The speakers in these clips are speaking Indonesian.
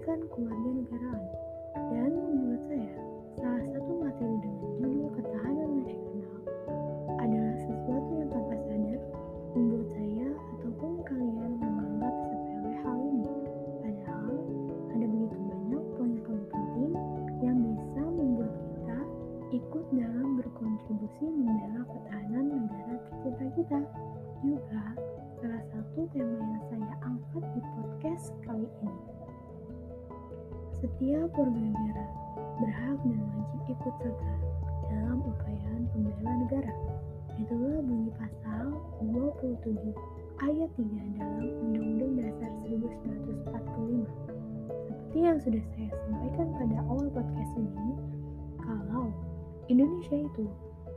pendidikan keluarga negaraan. Dan menurut saya, salah satu materi dengan judul ketahanan nasional adalah sesuatu yang tanpa sadar membuat saya ataupun kalian menganggap sepele hal ini. Padahal ada begitu banyak poin-poin penting yang bisa membuat kita ikut dalam berkontribusi membela ketahanan negara tercinta kita. Juga salah satu tema yang saya angkat di podcast kali ini. Setiap warga negara berhak dan wajib ikut serta dalam upaya pembela negara. Itulah bunyi pasal 27 ayat 3 dalam Undang-Undang Dasar 1945. Seperti yang sudah saya sampaikan pada awal podcast ini, kalau Indonesia itu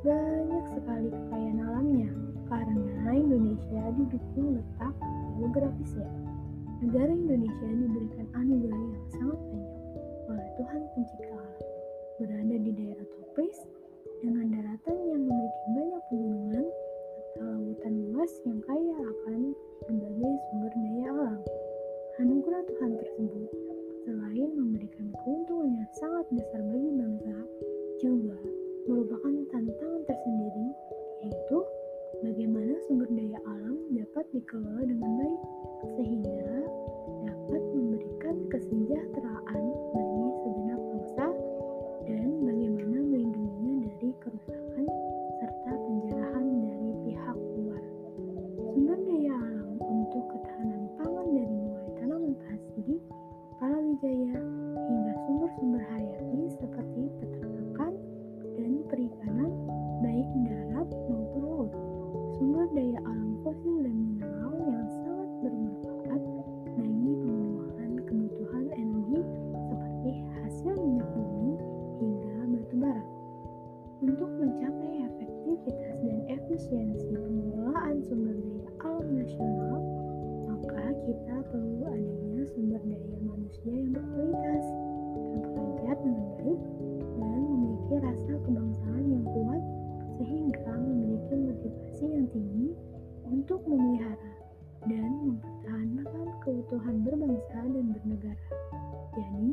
banyak sekali kekayaan alamnya karena Indonesia didukung letak geografisnya. Negara Indonesia diberikan anugerah yang sangat banyak Tuhan Pencipta alam. Berada di daerah tropis dengan daratan yang memiliki banyak pegunungan serta lautan luas yang kaya akan berbagai sumber daya alam. Anugerah Tuhan tersebut selain memberikan keuntungan yang sangat besar bagi bangsa, juga merupakan tantangan tersendiri, yaitu bagaimana sumber daya alam dapat dikelola dengan baik sehingga dapat memberikan kesejahteraan berbangsa dan bernegara. Jadi,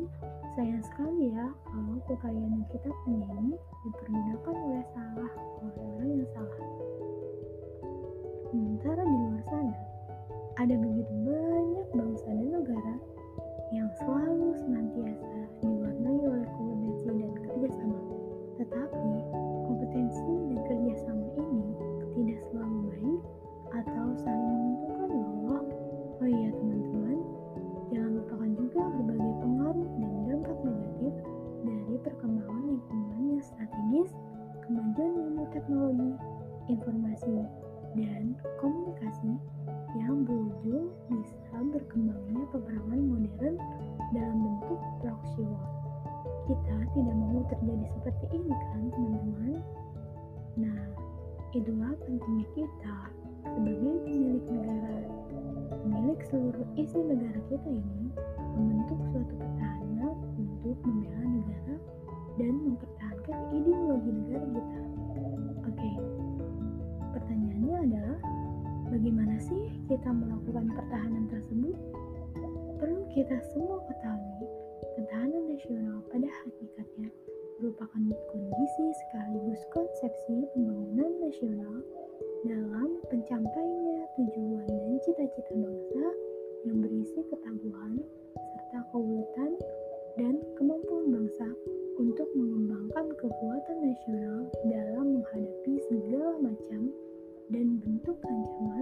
sayang sekali ya kalau kekayaan yang kita punya ini dipergunakan oleh salah oleh orang yang salah. Sementara di luar sana, ada begitu terjadi seperti ini kan teman-teman? Nah, itulah pentingnya kita sebagai pemilik negara, pemilik seluruh isi negara kita ini membentuk suatu petahana untuk membela negara dan mempertahankan ideologi negara kita. Oke, pertanyaannya adalah Bagaimana sih kita melakukan pertahanan tersebut? Perlu kita semua ketahui, pertahanan nasional pada hakikatnya merupakan kondisi sekaligus konsepsi pembangunan nasional dalam pencapaiannya tujuan dan cita-cita bangsa yang berisi ketangguhan serta kewujudan dan kemampuan bangsa untuk mengembangkan kekuatan nasional dalam menghadapi segala macam dan bentuk ancaman,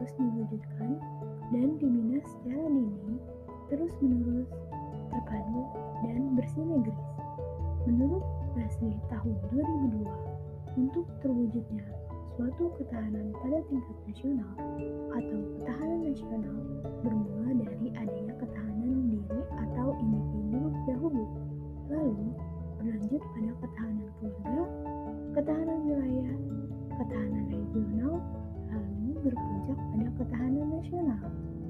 harus diwujudkan dan dibina secara dini, terus-menerus, terpadu, dan bersinergis. Menurut Leslie tahun 2002, untuk terwujudnya suatu ketahanan pada tingkat nasional atau ketahanan nasional bermula dari adanya ketahanan diri atau individu dahulu, lalu berlanjut pada ketahanan keluarga, ketahanan wilayah, ketahanan regional, berpuncak pada ketahanan nasional.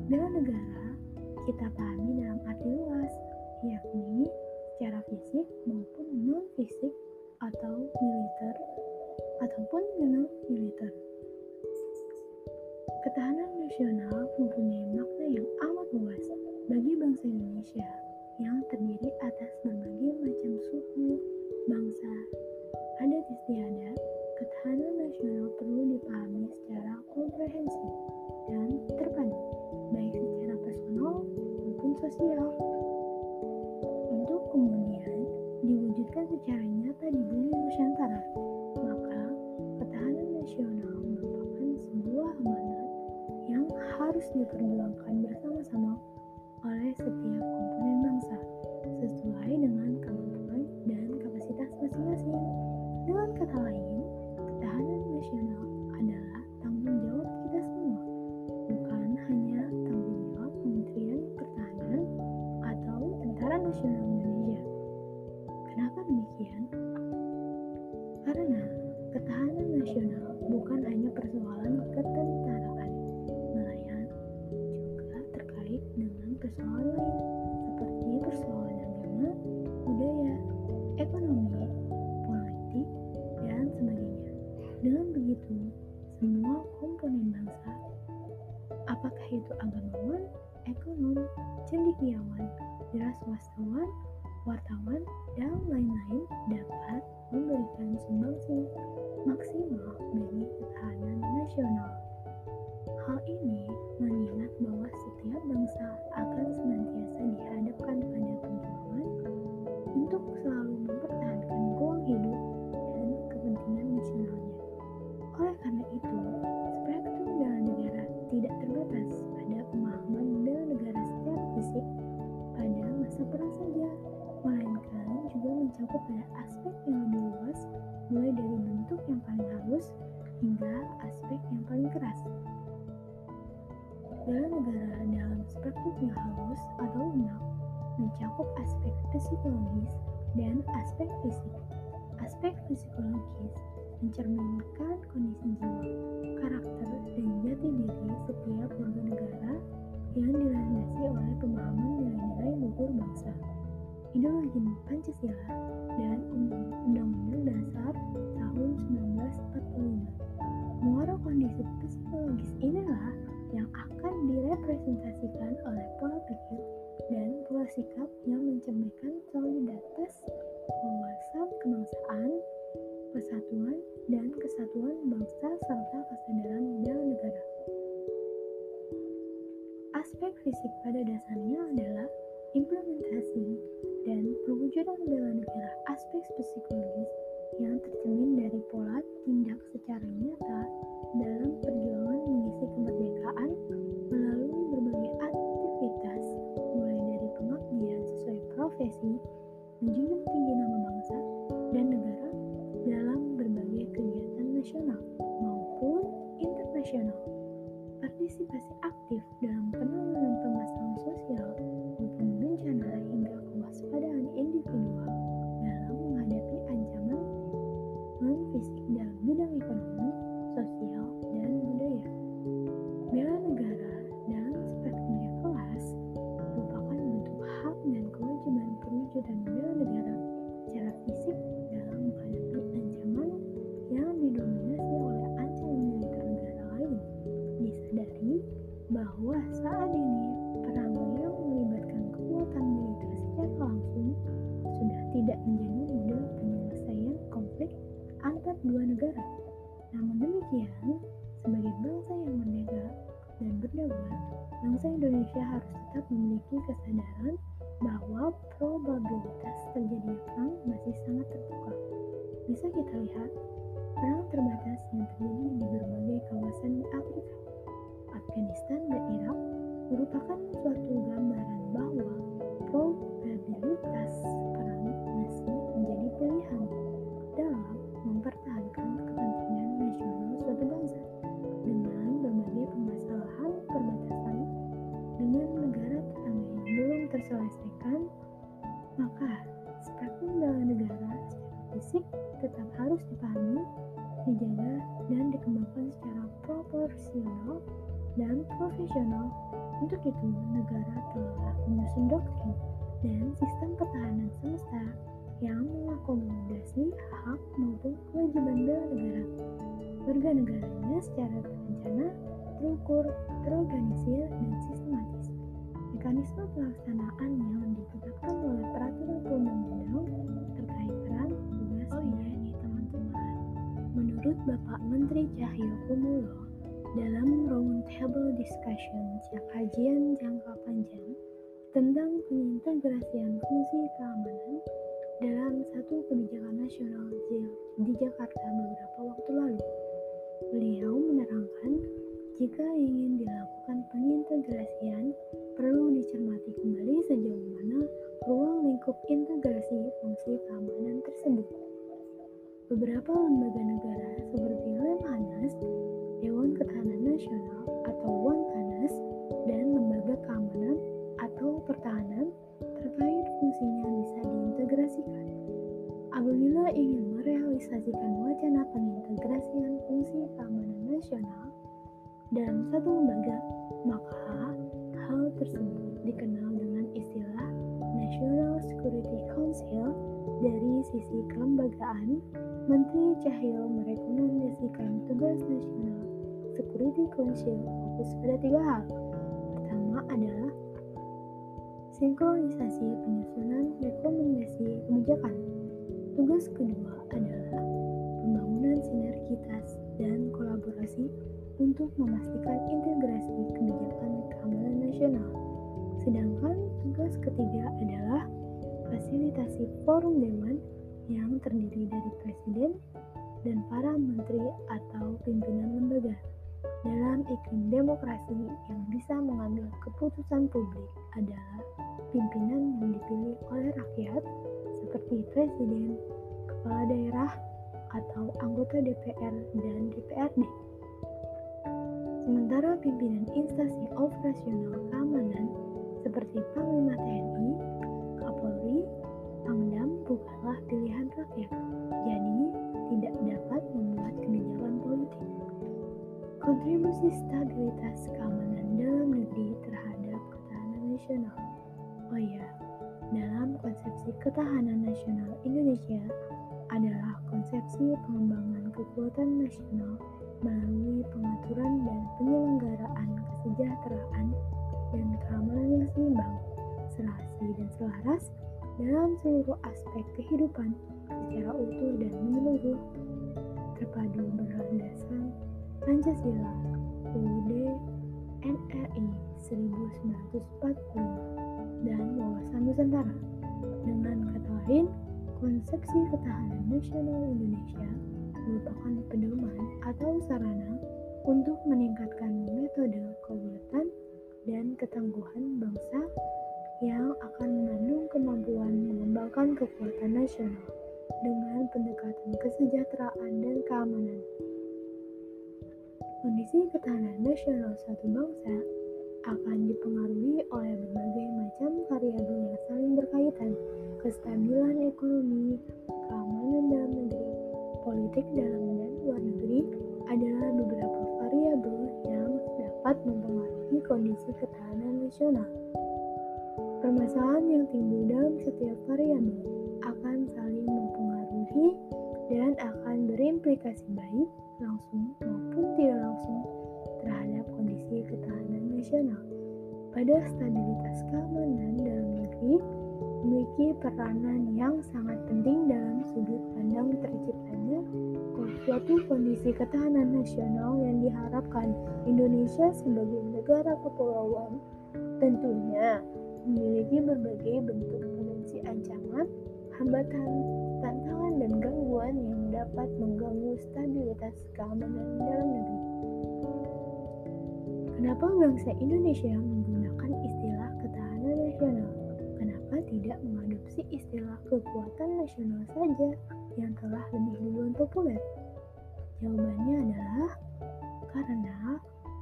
Dengan negara, kita pahami dalam arti luas, yakni secara fisik maupun non-fisik atau militer ataupun non militer. Ketahanan nasional mempunyai makna yang amat luas bagi bangsa Indonesia yang terdiri atas berbagai macam suku, bangsa, adat istiadat. Ketahanan nasional perlu dipahami secara komprehensif dan terpadu, baik secara personal maupun sosial. Untuk kemudian diwujudkan secara nyata di bumi Nusantara, maka ketahanan nasional merupakan sebuah amanat yang harus diperjuangkan bersama-sama oleh setiap komponen bangsa sesuai dengan kemampuan dan kapasitas masing-masing. Dengan kata lain, ketahanan nasional. Yang dilandasi oleh pemahaman nilai-nilai luhur bangsa, ideologi Pancasila, dan Undang-Undang Dasar tahun 1945. Muara kondisi psikologis inilah yang akan direpresentasikan oleh pola pikir dan pola sikap yang mencerminkan solidaritas, wawasan kebangsaan, persatuan, dan kesatuan bangsa serta kesadaran Aspek fisik pada dasarnya adalah implementasi dan perwujudan bela negara aspek psikologis yang tercermin dari pola tindak secara nyata dalam perjuangan mengisi kemerdekaan melalui berbagai aktivitas mulai dari pengabdian sesuai profesi, menjunjung tinggi nama bangsa dan negara dalam berbagai kegiatan nasional maupun internasional. Partisipasi aktif dalam penanganan permasalahan sosial maupun bencana hingga kewaspadaan individual dalam menghadapi ancaman non-fisik dalam bidang ekonomi, negara. Namun demikian, sebagai bangsa yang merdeka dan berdaulat, bangsa Indonesia harus tetap memiliki kesadaran bahwa probabilitas terjadinya perang masih sangat terbuka. Bisa kita lihat, perang terbatas yang terjadi di berbagai kawasan di Afrika, Afghanistan, dan Irak merupakan suatu dikembangkan secara proporsional dan profesional. Untuk itu, negara telah menyusun doktrin dan sistem pertahanan semesta yang mengakomodasi hak maupun kewajiban bela negara. Warga negaranya secara terencana, terukur, terorganisir, dan sistematis. Mekanisme pelaksanaan yang ditetapkan oleh peraturan perundang-undang menurut Bapak Menteri Cahyo Kumulo dalam roundtable discussion kajian jangka panjang tentang pengintegrasian fungsi keamanan dalam satu kebijakan nasional di Jakarta beberapa waktu lalu. Beliau menerangkan jika ingin dilakukan pengintegrasian, perlu dicermati kembali sejauh mana ruang lingkup integrasi fungsi keamanan tersebut. Beberapa lembaga negara seperti Lemhanas, Dewan Ketahanan Nasional atau Wantanas, dan lembaga keamanan atau pertahanan terkait fungsinya bisa diintegrasikan. Apabila ingin merealisasikan wacana pengintegrasian fungsi keamanan nasional, dalam satu lembaga, maka hal tersebut dikenal dengan istilah National Security Council. Dari sisi kelembagaan, Menteri Cahyo merekomendasikan tugas National Security Council fokus pada tiga hal. Pertama adalah sinkronisasi penyusunan rekomendasi kebijakan. Tugas kedua adalah pembangunan sinergitas dan kolaborasi untuk memastikan integrasi kebijakan keamanan nasional. Sedangkan tugas ketiga adalah fasilitasi forum dewan yang terdiri dari presiden dan para menteri atau pimpinan lembaga dalam iklim demokrasi yang bisa mengambil keputusan publik adalah pimpinan yang dipilih oleh rakyat seperti presiden, kepala daerah, atau anggota DPR dan DPRD. Sementara pimpinan instansi operasional keamanan Panglima TNI, Pangdam bukanlah pilihan rakyat, jadi tidak dapat membuat kebijakan politik. Kontribusi stabilitas keamanan dalam negeri terhadap ketahanan nasional. Oh ya, dalam konsepsi ketahanan nasional Indonesia adalah konsepsi pengembangan kekuatan nasional melalui pengaturan dan penyelenggaraan kesejahteraan dan keamanan yang seimbang, serasi dan selaras dalam seluruh aspek kehidupan secara utuh dan menyeluruh, terpadu berlandaskan Pancasila UUD NRI 1945 dan wawasan Nusantara. Dengan kata lain, konsepsi ketahanan nasional Indonesia merupakan pedoman atau sarana untuk meningkatkan metode kekuatan dan ketangguhan bangsa yang akan mengandung kemampuan mengembangkan kekuatan nasional dengan pendekatan kesejahteraan dan keamanan. Kondisi ketahanan nasional suatu bangsa akan dipengaruhi oleh berbagai macam variabel yang saling berkaitan, kestabilan ekonomi, keamanan dalam negeri, politik dalam dan luar negeri adalah beberapa variabel yang dapat mempengaruhi kondisi ketahanan nasional. Permasalahan yang timbul dalam setiap variabel akan saling mempengaruhi dan akan berimplikasi baik langsung maupun tidak langsung terhadap kondisi ketahanan nasional. Pada stabilitas keamanan dalam negeri memiliki peranan yang sangat penting dalam sudut pandang terciptanya suatu kondisi ketahanan nasional yang diharapkan Indonesia sebagai negara kepulauan tentunya memiliki berbagai bentuk potensi ancaman, hambatan, tantangan, dan gangguan yang dapat mengganggu stabilitas keamanan dalam negeri. Kenapa bangsa Indonesia menggunakan istilah ketahanan nasional? Kenapa tidak mengadopsi istilah kekuatan nasional saja yang telah lebih duluan populer? Jawabannya adalah karena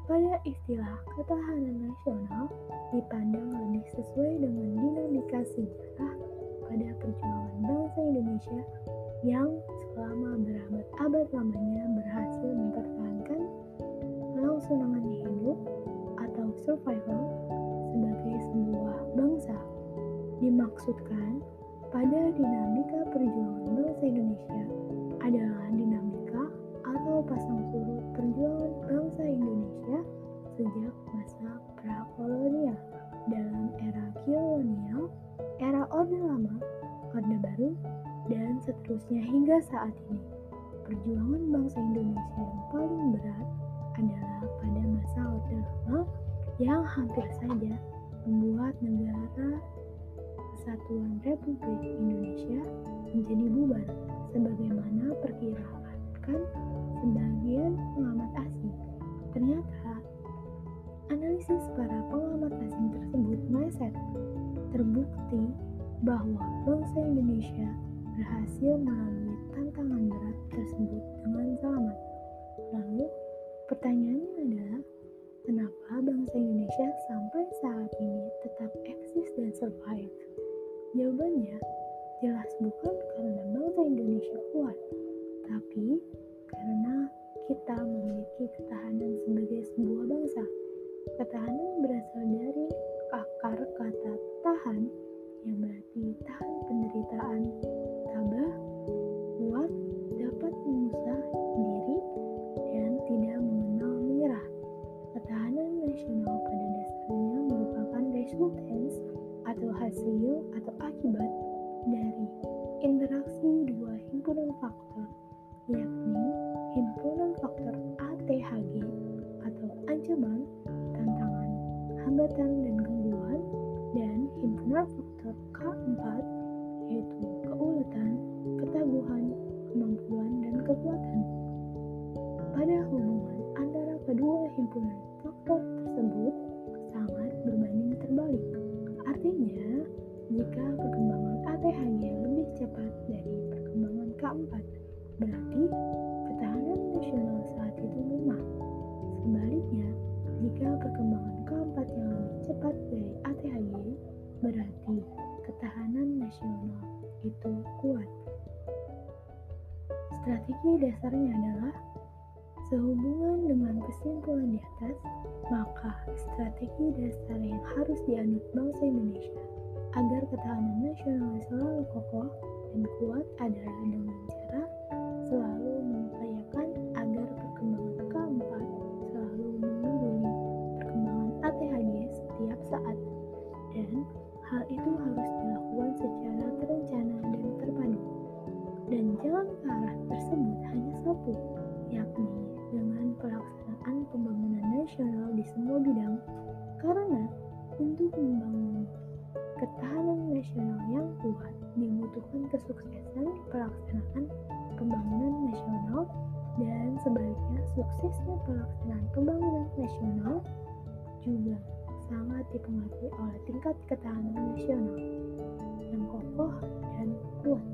pada istilah ketahanan nasional dipandang lebih sesuai dengan dinamika sejarah pada perjuangan bangsa Indonesia yang selama berabad-abad lamanya berhasil mempertahankan kelangsungan hidup atau survival sebagai sebuah bangsa. Dimaksudkan pada dinamika perjuangan bangsa Indonesia adalah dinamika atau pasang surut perjuangan bangsa Indonesia sejak masa prakolonial dalam era kolonial, era Orde Lama, Orde Baru, dan seterusnya hingga saat ini. Perjuangan bangsa Indonesia yang paling berat adalah pada masa Orde Lama yang hampir saja membuat negara Kesatuan Republik Indonesia menjadi bubar sebagaimana perkiraan sebagian pengamat asing. Ternyata analisis para pengamat asing tersebut meleset. Terbukti bahwa bangsa Indonesia berhasil melalui tantangan berat tersebut dengan selamat. Lalu, pertanyaannya adalah, kenapa bangsa Indonesia sampai saat ini tetap eksis dan survive? Jawabannya jelas bukan karena bangsa Indonesia kuat, tapi karena kita memiliki ketahanan sebagai sebuah bangsa. Ketahanan berasal dari akar kata tahan yang berarti tahan penderitaan, tabah, kuat, dapat mengusah diri, dan tidak mengenal menyerah. Ketahanan nasional pada dasarnya merupakan resultans atau hasil atau akibat jika perkembangan keempat yang lebih cepat dari ATHG, berarti ketahanan nasional itu kuat. Strategi dasarnya adalah sehubungan dengan kesimpulan di atas, maka strategi dasar yang harus dianut bangsa Indonesia agar ketahanan nasional selalu kokoh dan kuat adalah dengan cara selalu membangun ketahanan nasional yang kuat dibutuhkan kesuksesan pelaksanaan pembangunan nasional dan sebaliknya suksesnya pelaksanaan pembangunan nasional juga sangat dipengaruhi oleh tingkat ketahanan nasional yang kokoh dan kuat.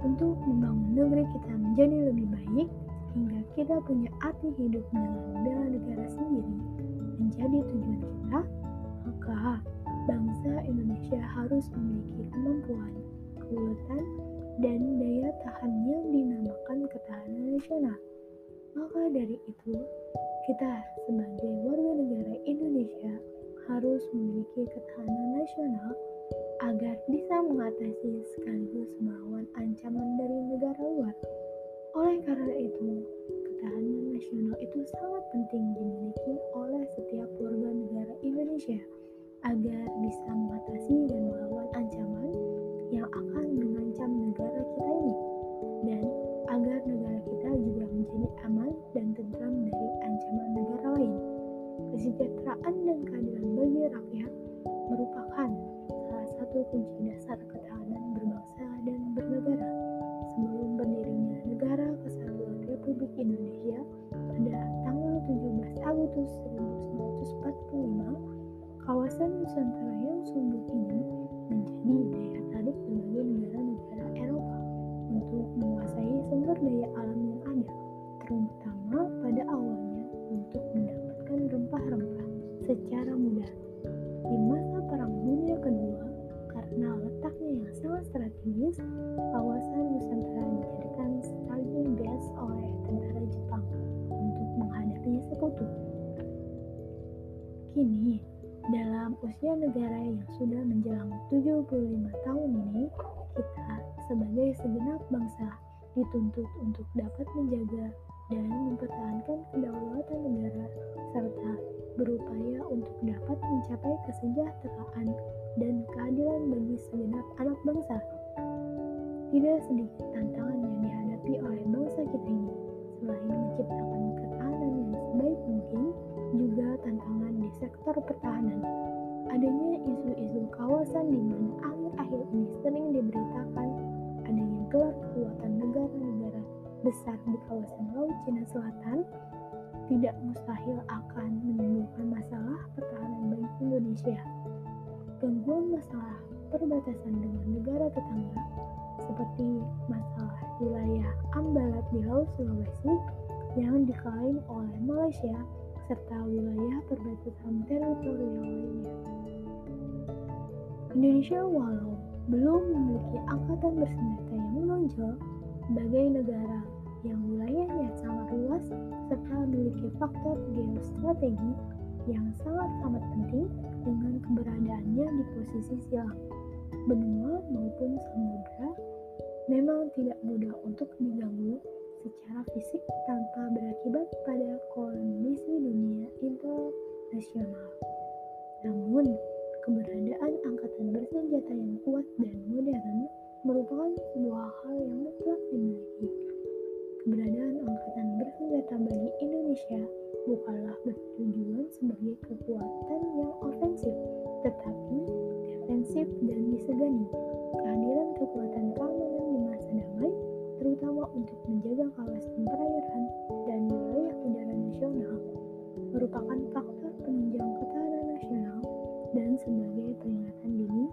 Untuk membangun negeri kita menjadi lebih baik, hingga kita punya arti hidup dengan bela negara sendiri menjadi tujuan kita, bangsa Indonesia harus memiliki kemampuan, keuletan, dan daya tahan yang dinamakan ketahanan nasional. Maka dari itu, kita sebagai warga negara Indonesia harus memiliki ketahanan nasional agar bisa mengatasi sekaligus melawan ancaman dari negara luar. Oleh karena itu, ketahanan nasional itu sangat penting dimiliki oleh setiap warga negara Indonesia agar bisa mengatasi dan melawan ancaman yang akan mengancam negara kita ini dan agar negara kita juga menjadi aman dan tentram dari ancaman negara lain. Kesejahteraan dan keadilan bagi rakyat merupakan salah satu kunci dasar ketahanan berbangsa dan bernegara. Sebelum berdirinya Negara Kesatuan Republik Indonesia pada tanggal 17 Agustus 1945 Kawasan Nusantara yang subur ini menjadi daya tarik berbagai negara-negara sektor pertahanan. Adanya isu-isu kawasan di mana akhir-akhir ini sering diberitakan adanya gelar kekuatan negara-negara besar di kawasan Laut Cina Selatan tidak mustahil akan menimbulkan masalah pertahanan bagi Indonesia. Gangguan masalah perbatasan dengan negara tetangga seperti masalah wilayah Ambalat di Laut Sulawesi yang diklaim oleh Malaysia serta wilayah perbatasan teritorial lainnya. Indonesia walau belum memiliki angkatan bersenjata yang menonjol sebagai negara yang wilayahnya sangat luas serta memiliki faktor geostrategi yang sangat amat penting dengan keberadaannya di posisi silang, benua maupun samudra memang tidak mudah untuk diganggu secara fisik tanpa berakibat pada kondisi dunia internasional. Namun, keberadaan angkatan bersenjata yang kuat dan modern merupakan sebuah hal yang mutlak dimiliki. Keberadaan angkatan bersenjata bagi Indonesia bukanlah bertujuan sebagai kekuatan yang ofensif, tetapi defensif dan disegani. Kehadiran kekuatan damai terutama untuk menjaga kawasan perairan dan wilayah udara nasional, merupakan faktor penunjang ketahanan nasional dan sebagai peringatan dini